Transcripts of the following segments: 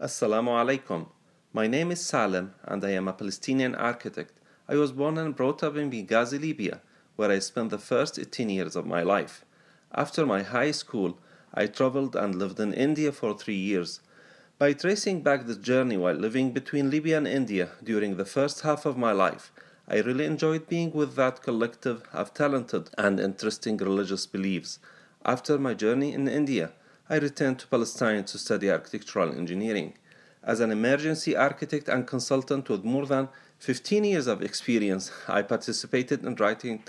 Assalamu alaikum. My name is Salem and I am a Palestinian architect. I was born and brought up in Benghazi, Libya, where I spent the first 18 years of my life. After my high school, I traveled and lived in India for three years. By tracing back this journey while living between Libya and India during the first half of my life, I really enjoyed being with that collective of talented and interesting religious beliefs. After my journey in India, I returned to Palestine to study architectural engineering. As an emergency architect and consultant with more than 15 years of experience, I participated in writing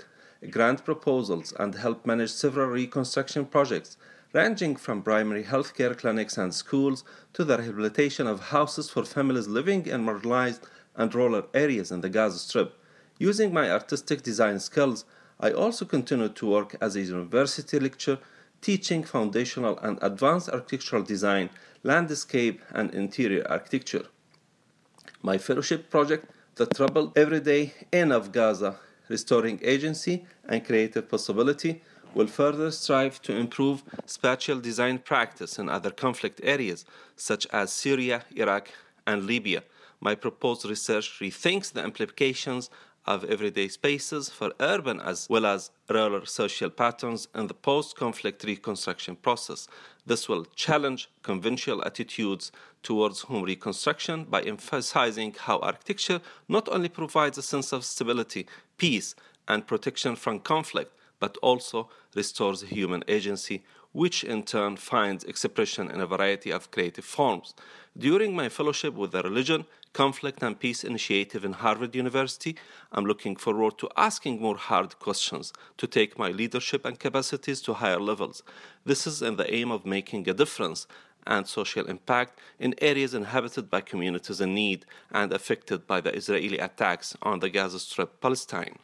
grant proposals and helped manage several reconstruction projects, ranging from primary healthcare clinics and schools to the rehabilitation of houses for families living in marginalized and rural areas in the Gaza Strip. Using my artistic design skills, I also continued to work as a university lecturer teaching foundational and advanced architectural design, landscape, and interior architecture. My fellowship project, The Troubled Everyday in of Gaza, Restoring Agency and Creative Possibility, will further strive to improve spatial design practice in other conflict areas such as Syria, Iraq, and Libya. My proposed research rethinks the implications of everyday spaces for urban as well as rural social patterns in the post conflict reconstruction process. This will challenge conventional attitudes towards home reconstruction by emphasizing how architecture not only provides a sense of stability, peace, and protection from conflict, but also restores human agency, which in turn finds expression in a variety of creative forms. During my fellowship with the Religion, Conflict and Peace Initiative in Harvard University, I'm looking forward to asking more hard questions to take my leadership and capacities to higher levels. This is in the aim of making a difference and social impact in areas inhabited by communities in need and affected by the Israeli attacks on the Gaza Strip, Palestine.